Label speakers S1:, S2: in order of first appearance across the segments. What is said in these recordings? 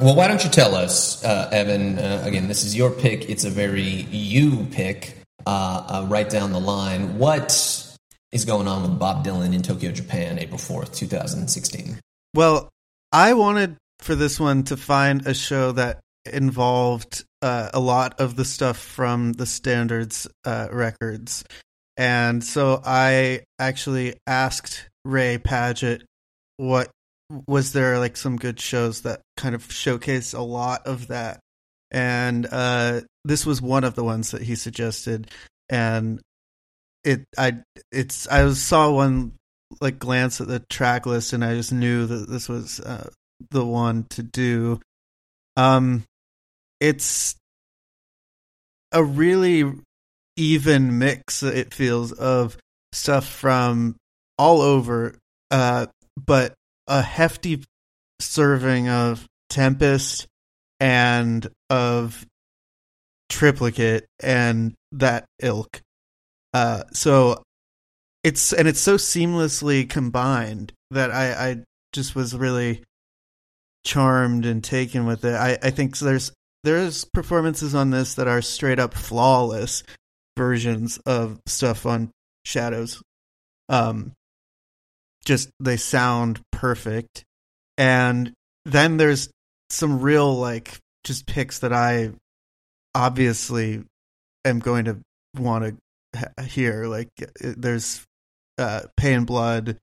S1: Well, why don't you tell us, uh, Evan? Uh, again, this is your pick. It's a very you pick uh, uh right down the line. What is going on with Bob Dylan in Tokyo, Japan, April 4th, 2016?
S2: Well, I wanted for this one to find a show that involved uh, a lot of the stuff from the standards uh, records. And so I actually asked Ray Padgett what was there like some good shows that kind of showcase a lot of that? And uh, this was one of the ones that he suggested and it i it's i saw one like glance at the track list and i just knew that this was uh, the one to do. Um it's a really even mix it feels of stuff from all over uh but a hefty serving of Tempest and of Triplicate and that ilk. Uh, so it's and it's so seamlessly combined that I, I just was really charmed and taken with it. I, I think there's there's performances on this that are straight up flawless versions of stuff on Shadows. Um, just they sound perfect. And then there's some real like just picks that I obviously am going to want to hear. Like there's uh, Pay in Blood,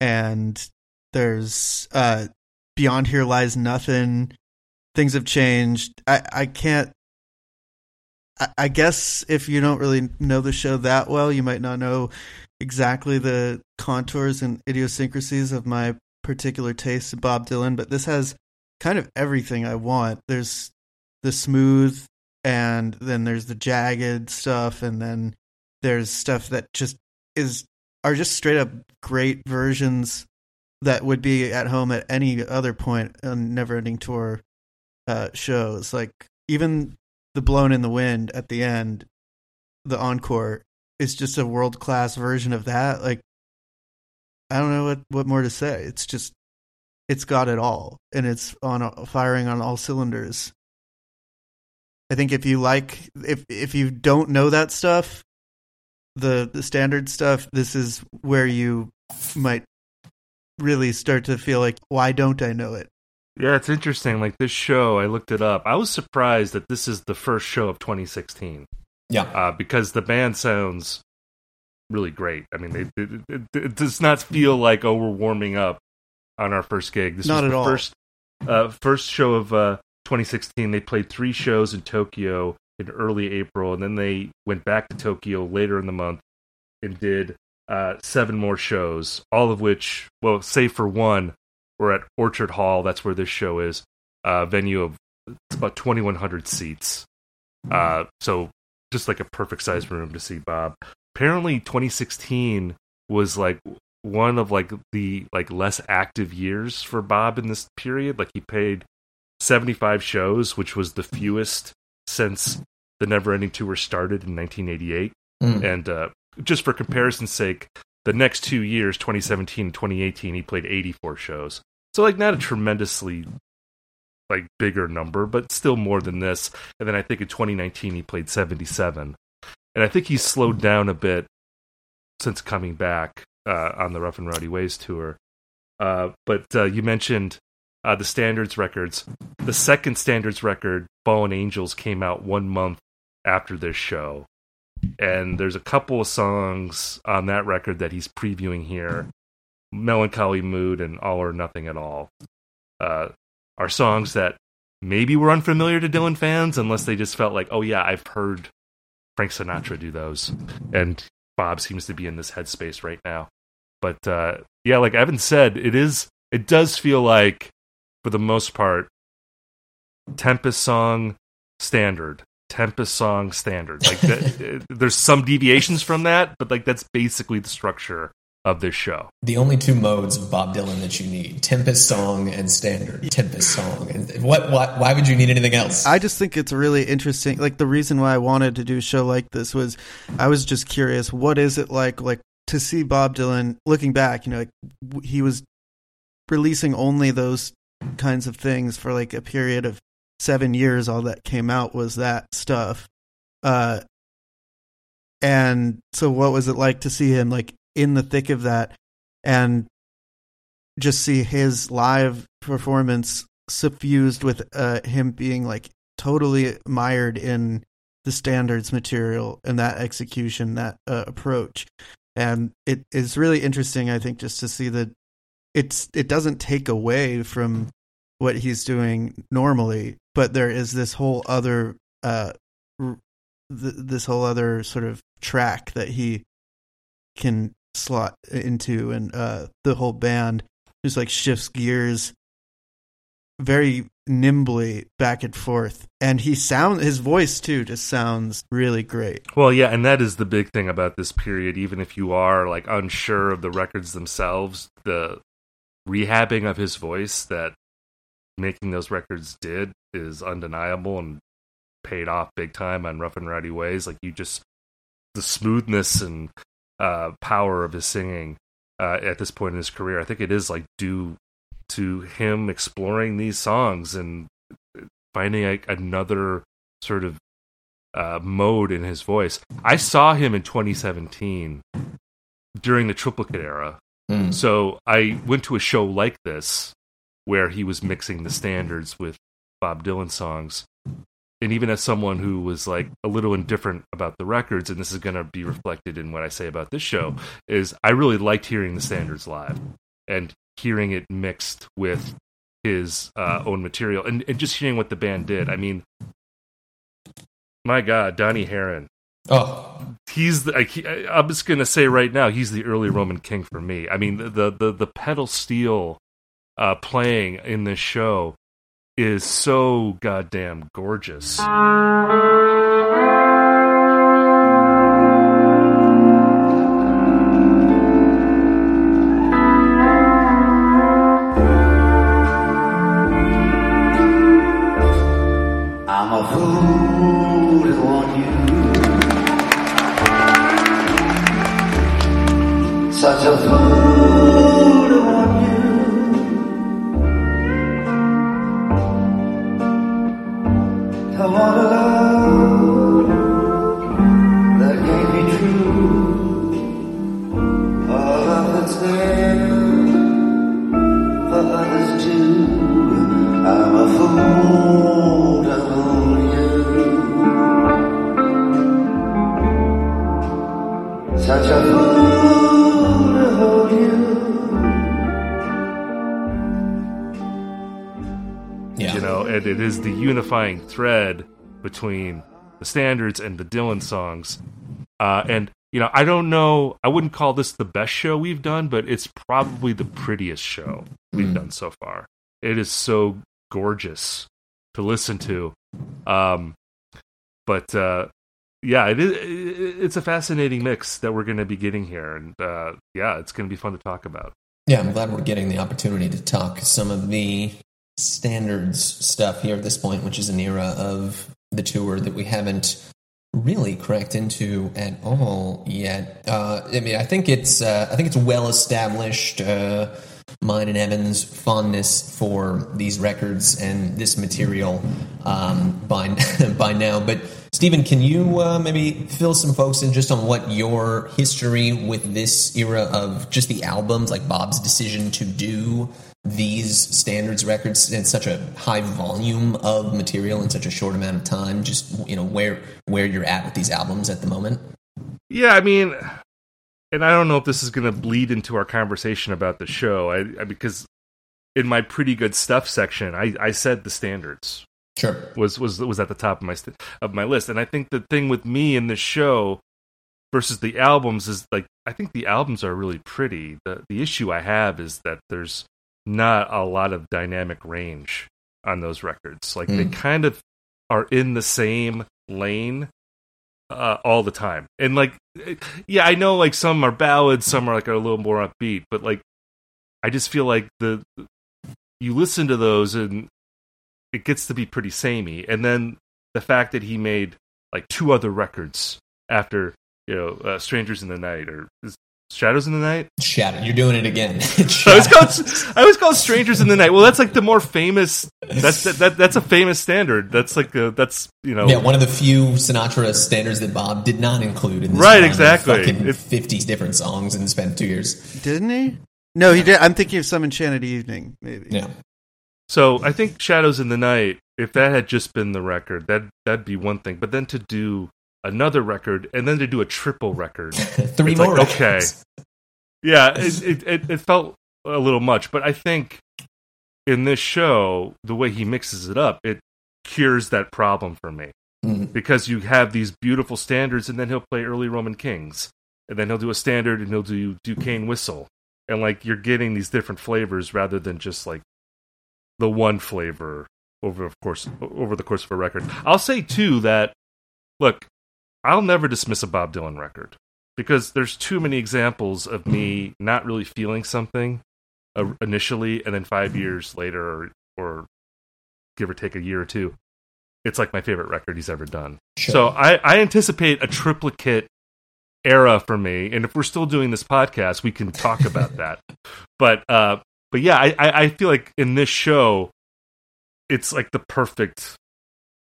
S2: and there's uh, Beyond Here Lies Nothing. Things have changed. I I can't. I, I guess if you don't really know the show that well, you might not know exactly the contours and idiosyncrasies of my particular taste of Bob Dylan, but this has kind of everything I want. There's the smooth and then there's the jagged stuff and then there's stuff that just is are just straight up great versions that would be at home at any other point on never ending tour uh, shows. Like even the blown in the wind at the end, the encore is just a world class version of that. Like, I don't know what what more to say. It's just it's got it all, and it's on firing on all cylinders. I think if you like if if you don't know that stuff, the the standard stuff, this is where you might really start to feel like why don't I know it?
S3: Yeah, it's interesting. Like this show, I looked it up. I was surprised that this is the first show of 2016.
S1: Yeah,
S3: uh, because the band sounds really great. I mean, they, it, it, it, does not feel like oh we're warming up on our first gig. This
S2: not
S3: was
S2: at
S3: the
S2: all.
S3: First, uh, first show of uh, 2016. They played three shows in Tokyo in early April, and then they went back to Tokyo later in the month and did uh, seven more shows. All of which, well, save for one, were at Orchard Hall. That's where this show is. Uh, venue of it's about 2,100 seats. Uh, so just like a perfect size room to see Bob. Apparently, 2016 was like one of like the like less active years for Bob in this period. Like he paid 75 shows, which was the fewest since the Never Ending Tour started in 1988. Mm. And uh, just for comparison's sake, the next two years, 2017 and 2018, he played 84 shows. So like not a tremendously like bigger number, but still more than this. And then I think in 2019 he played 77, and I think he's slowed down a bit since coming back uh, on the Rough and Rowdy Ways tour. Uh, but uh, you mentioned uh, the standards records. The second standards record, Fallen Angels, came out one month after this show. And there's a couple of songs on that record that he's previewing here Melancholy Mood and All or Nothing at All. Uh, are songs that maybe were unfamiliar to Dylan fans unless they just felt like, oh yeah, I've heard Frank Sinatra do those, and Bob seems to be in this headspace right now. But uh, yeah, like Evan said, it is it does feel like for the most part, Tempest song standard, Tempest song standard. Like that, there's some deviations from that, but like that's basically the structure of this show.
S1: The only two modes of Bob Dylan that you need: Tempest song and standard Tempest song. And what? Why, why would you need anything else?
S2: I just think it's really interesting. Like the reason why I wanted to do a show like this was, I was just curious. What is it like? Like to see Bob Dylan looking back. You know, like he was releasing only those kinds of things for like a period of seven years. All that came out was that stuff. Uh, and so, what was it like to see him like in the thick of that, and just see his live performance suffused with uh, him being like totally mired in the standards material and that execution, that uh, approach, and it is really interesting. I think just to see that it's it doesn't take away from what he's doing normally, but there is this whole other uh, th- this whole other sort of track that he can slot into, and uh, the whole band just like shifts gears very nimbly back and forth. And he sound his voice too just sounds really great.
S3: Well yeah and that is the big thing about this period. Even if you are like unsure of the records themselves the rehabbing of his voice that making those records did is undeniable and paid off big time on rough and rowdy ways. Like you just the smoothness and uh, power of his singing uh, at this point in his career i think it is like due to him exploring these songs and finding like another sort of uh, mode in his voice. I saw him in 2017 during the triplicate era. Mm. So I went to a show like this where he was mixing the standards with Bob Dylan songs. And even as someone who was like a little indifferent about the records, and this is going to be reflected in what I say about this show, is I really liked hearing the standards live. And hearing it mixed with his uh, own material and, and just hearing what the band did. I mean, my God, Donnie Herron.
S1: Oh,
S3: he's the. I, am just gonna say right now, he's the early Roman king for me. I mean, the the the pedal steel uh, playing in this show is so goddamn gorgeous. I want a Yeah. You know, and it is the unifying thread between the standards and the Dylan songs. Uh, and you know, I don't know. I wouldn't call this the best show we've done, but it's probably the prettiest show we've mm. done so far. It is so gorgeous to listen to. Um, but uh, yeah, it is. It's a fascinating mix that we're going to be getting here, and uh, yeah, it's going to be fun to talk about.
S1: Yeah, I'm glad we're getting the opportunity to talk some of the standards stuff here at this point, which is an era of the tour that we haven't really cracked into at all yet. Uh, I mean, I think it's uh, I think it's well established. Uh, mine and Evan's fondness for these records and this material um, by by now, but Stephen, can you uh, maybe fill some folks in just on what your history with this era of just the albums, like Bob's decision to do these standards records in such a high volume of material in such a short amount of time? Just you know where where you're at with these albums at the moment.
S3: Yeah, I mean, and I don't know if this is going to bleed into our conversation about the show, I, I because in my pretty good stuff section, I, I said the standards
S1: Sure.
S3: Was was was at the top of my st- of my list, and I think the thing with me in this show versus the albums is like I think the albums are really pretty. The the issue I have is that there's not a lot of dynamic range on those records. Like mm. they hmm. kind of are in the same lane uh, all the time. And like yeah, I know like some are ballads, some are like are a little more upbeat, but like I just feel like the you listen to those and it gets to be pretty samey. And then the fact that he made like two other records after you know uh, Strangers in the Night or Shadows in the Night.
S1: Shadow. You're doing it again.
S3: I was called I was called Strangers in the Night. Well, that's like the more famous. That's that, that that's a famous standard. That's like the that's you know
S1: yeah one of the few Sinatra standards that Bob did not include in this
S3: right exactly
S1: fifty different songs and spent two years.
S2: Didn't he? No, he did. I'm thinking of some Enchanted Evening, maybe.
S1: Yeah.
S3: So I think Shadows in the Night. If that had just been the record, that that'd be one thing. But then to do another record and then to do a triple record,
S1: three more. Like,
S3: okay. Yeah, it, it, it felt a little much, but I think in this show, the way he mixes it up, it cures that problem for me.
S1: Mm-hmm.
S3: Because you have these beautiful standards, and then he'll play early Roman kings, and then he'll do a standard, and he'll do Duquesne whistle, and like you're getting these different flavors rather than just like the one flavor over of course over the course of a record. I'll say too that look, I'll never dismiss a Bob Dylan record because there's too many examples of me not really feeling something uh, initially and then 5 years later or, or give or take a year or two it's like my favorite record he's ever done. Sure. So I, I anticipate a triplicate era for me. And if we're still doing this podcast, we can talk about that. But uh, but yeah, I, I feel like in this show, it's like the perfect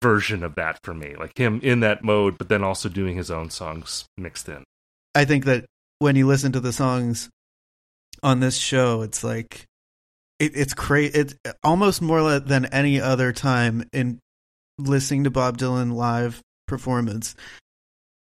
S3: version of that for me. Like him in that mode, but then also doing his own songs mixed in.
S2: I think that when you listen to the songs on this show, it's like it, it's crazy. It's almost more than any other time in listening to Bob Dylan live performance.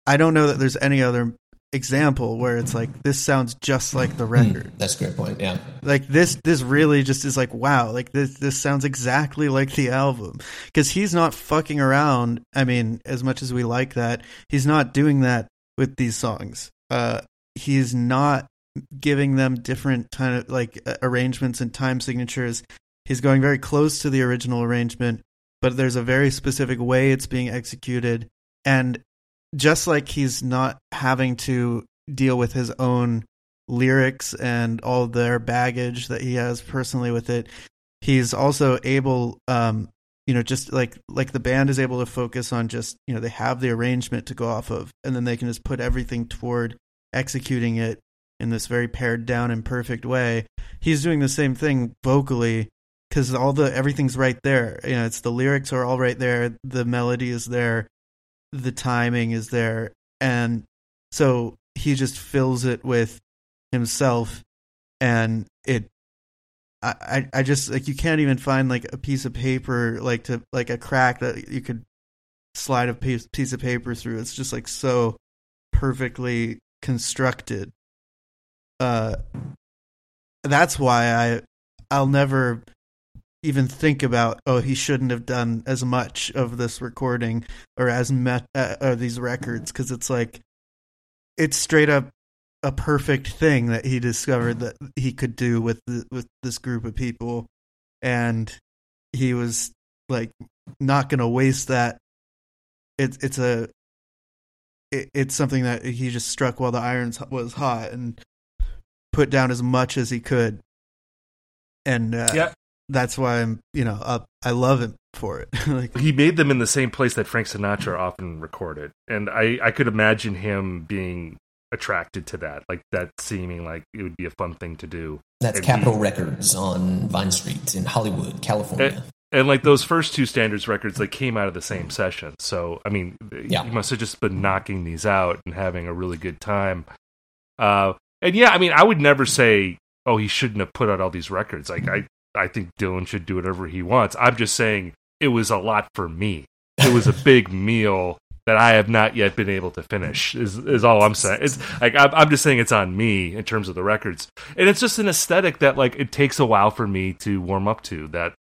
S2: I don't know that there's any other example where it's like this sounds just like the hmm, record.
S1: Mm, that's a great point. Yeah.
S2: Like this this really just is like wow, like this this sounds exactly like the album cuz he's not fucking around. I mean, as much as we like that, he's not doing that with these songs. Uh he's not giving them different kind of like arrangements and time signatures. He's going very close to the original arrangement, but there's a very specific way it's being executed and just like he's not having to deal with his own lyrics and all their baggage that he has personally with it, he's also able um you know just like like the band is able to focus on just you know they have the arrangement to go off of and then they can just put everything toward executing it in this very pared down and perfect way. He's doing the same thing vocally because all the everything's right there. You know it's the lyrics are all right there the melody is there the timing is there. And so he just fills it with himself and it I, I just like you can't even find like a piece of paper like to like a crack that you could slide a piece, piece of paper through. It's just like so perfectly constructed. Uh that's why i i'll never even think about oh he shouldn't have done as much of this recording or as met uh, uh, these records because it's like it's straight up a perfect thing that he discovered that he could do with the, with this group of people. And he was like not going to waste that. It's it's a it, it's something that he just struck while the iron was hot and put down as much as he could. And uh,
S3: yeah
S2: that's why I'm, you know, up. I love him for it.
S3: like, he made them in the same place that Frank Sinatra often recorded, and I I could imagine him being attracted to that, like that seeming like it would be a fun thing to do.
S1: That's and Capitol he, Records on Vine Street in Hollywood, California.
S3: And, and, like those first two standards records, they came out of the same session. So I mean, yeah. he must have just been knocking these out and having a really good time. Uh, and yeah, I mean, I would never say, oh, he shouldn't have put out all these records. Like I, I think Dylan should do whatever he wants. I'm just saying it was a lot for me. It was a big meal that I have not yet been able to finish. Is is all I'm saying. It's like I'm just saying it's on me in terms of the records, and it's just an aesthetic that like it takes a while for me to warm up to. That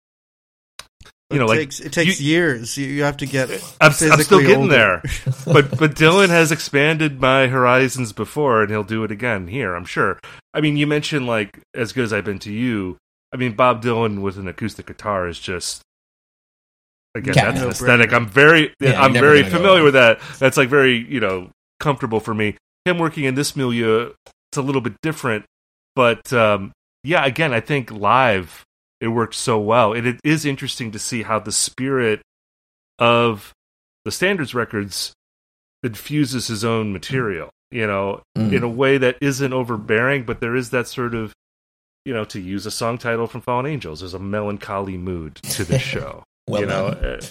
S3: you know,
S2: it
S3: like
S2: takes, it takes you, years. You have to get.
S3: I'm, I'm still getting older. there, but but Dylan has expanded my horizons before, and he'll do it again here. I'm sure. I mean, you mentioned like as good as I've been to you. I mean, Bob Dylan with an acoustic guitar is just again that's no an aesthetic. Brainer. I'm very yeah, I'm very familiar with that. That's like very you know comfortable for me. Him working in this milieu, it's a little bit different, but um, yeah, again, I think live it worked so well. And it is interesting to see how the spirit of the standards records infuses his own material. you know,
S1: Mm.
S3: in a way that isn't overbearing, but there is that sort of, you know, to use a song title from Fallen Angels, there's a melancholy mood to the show.
S1: Well
S3: you know,
S1: done.
S3: Eh,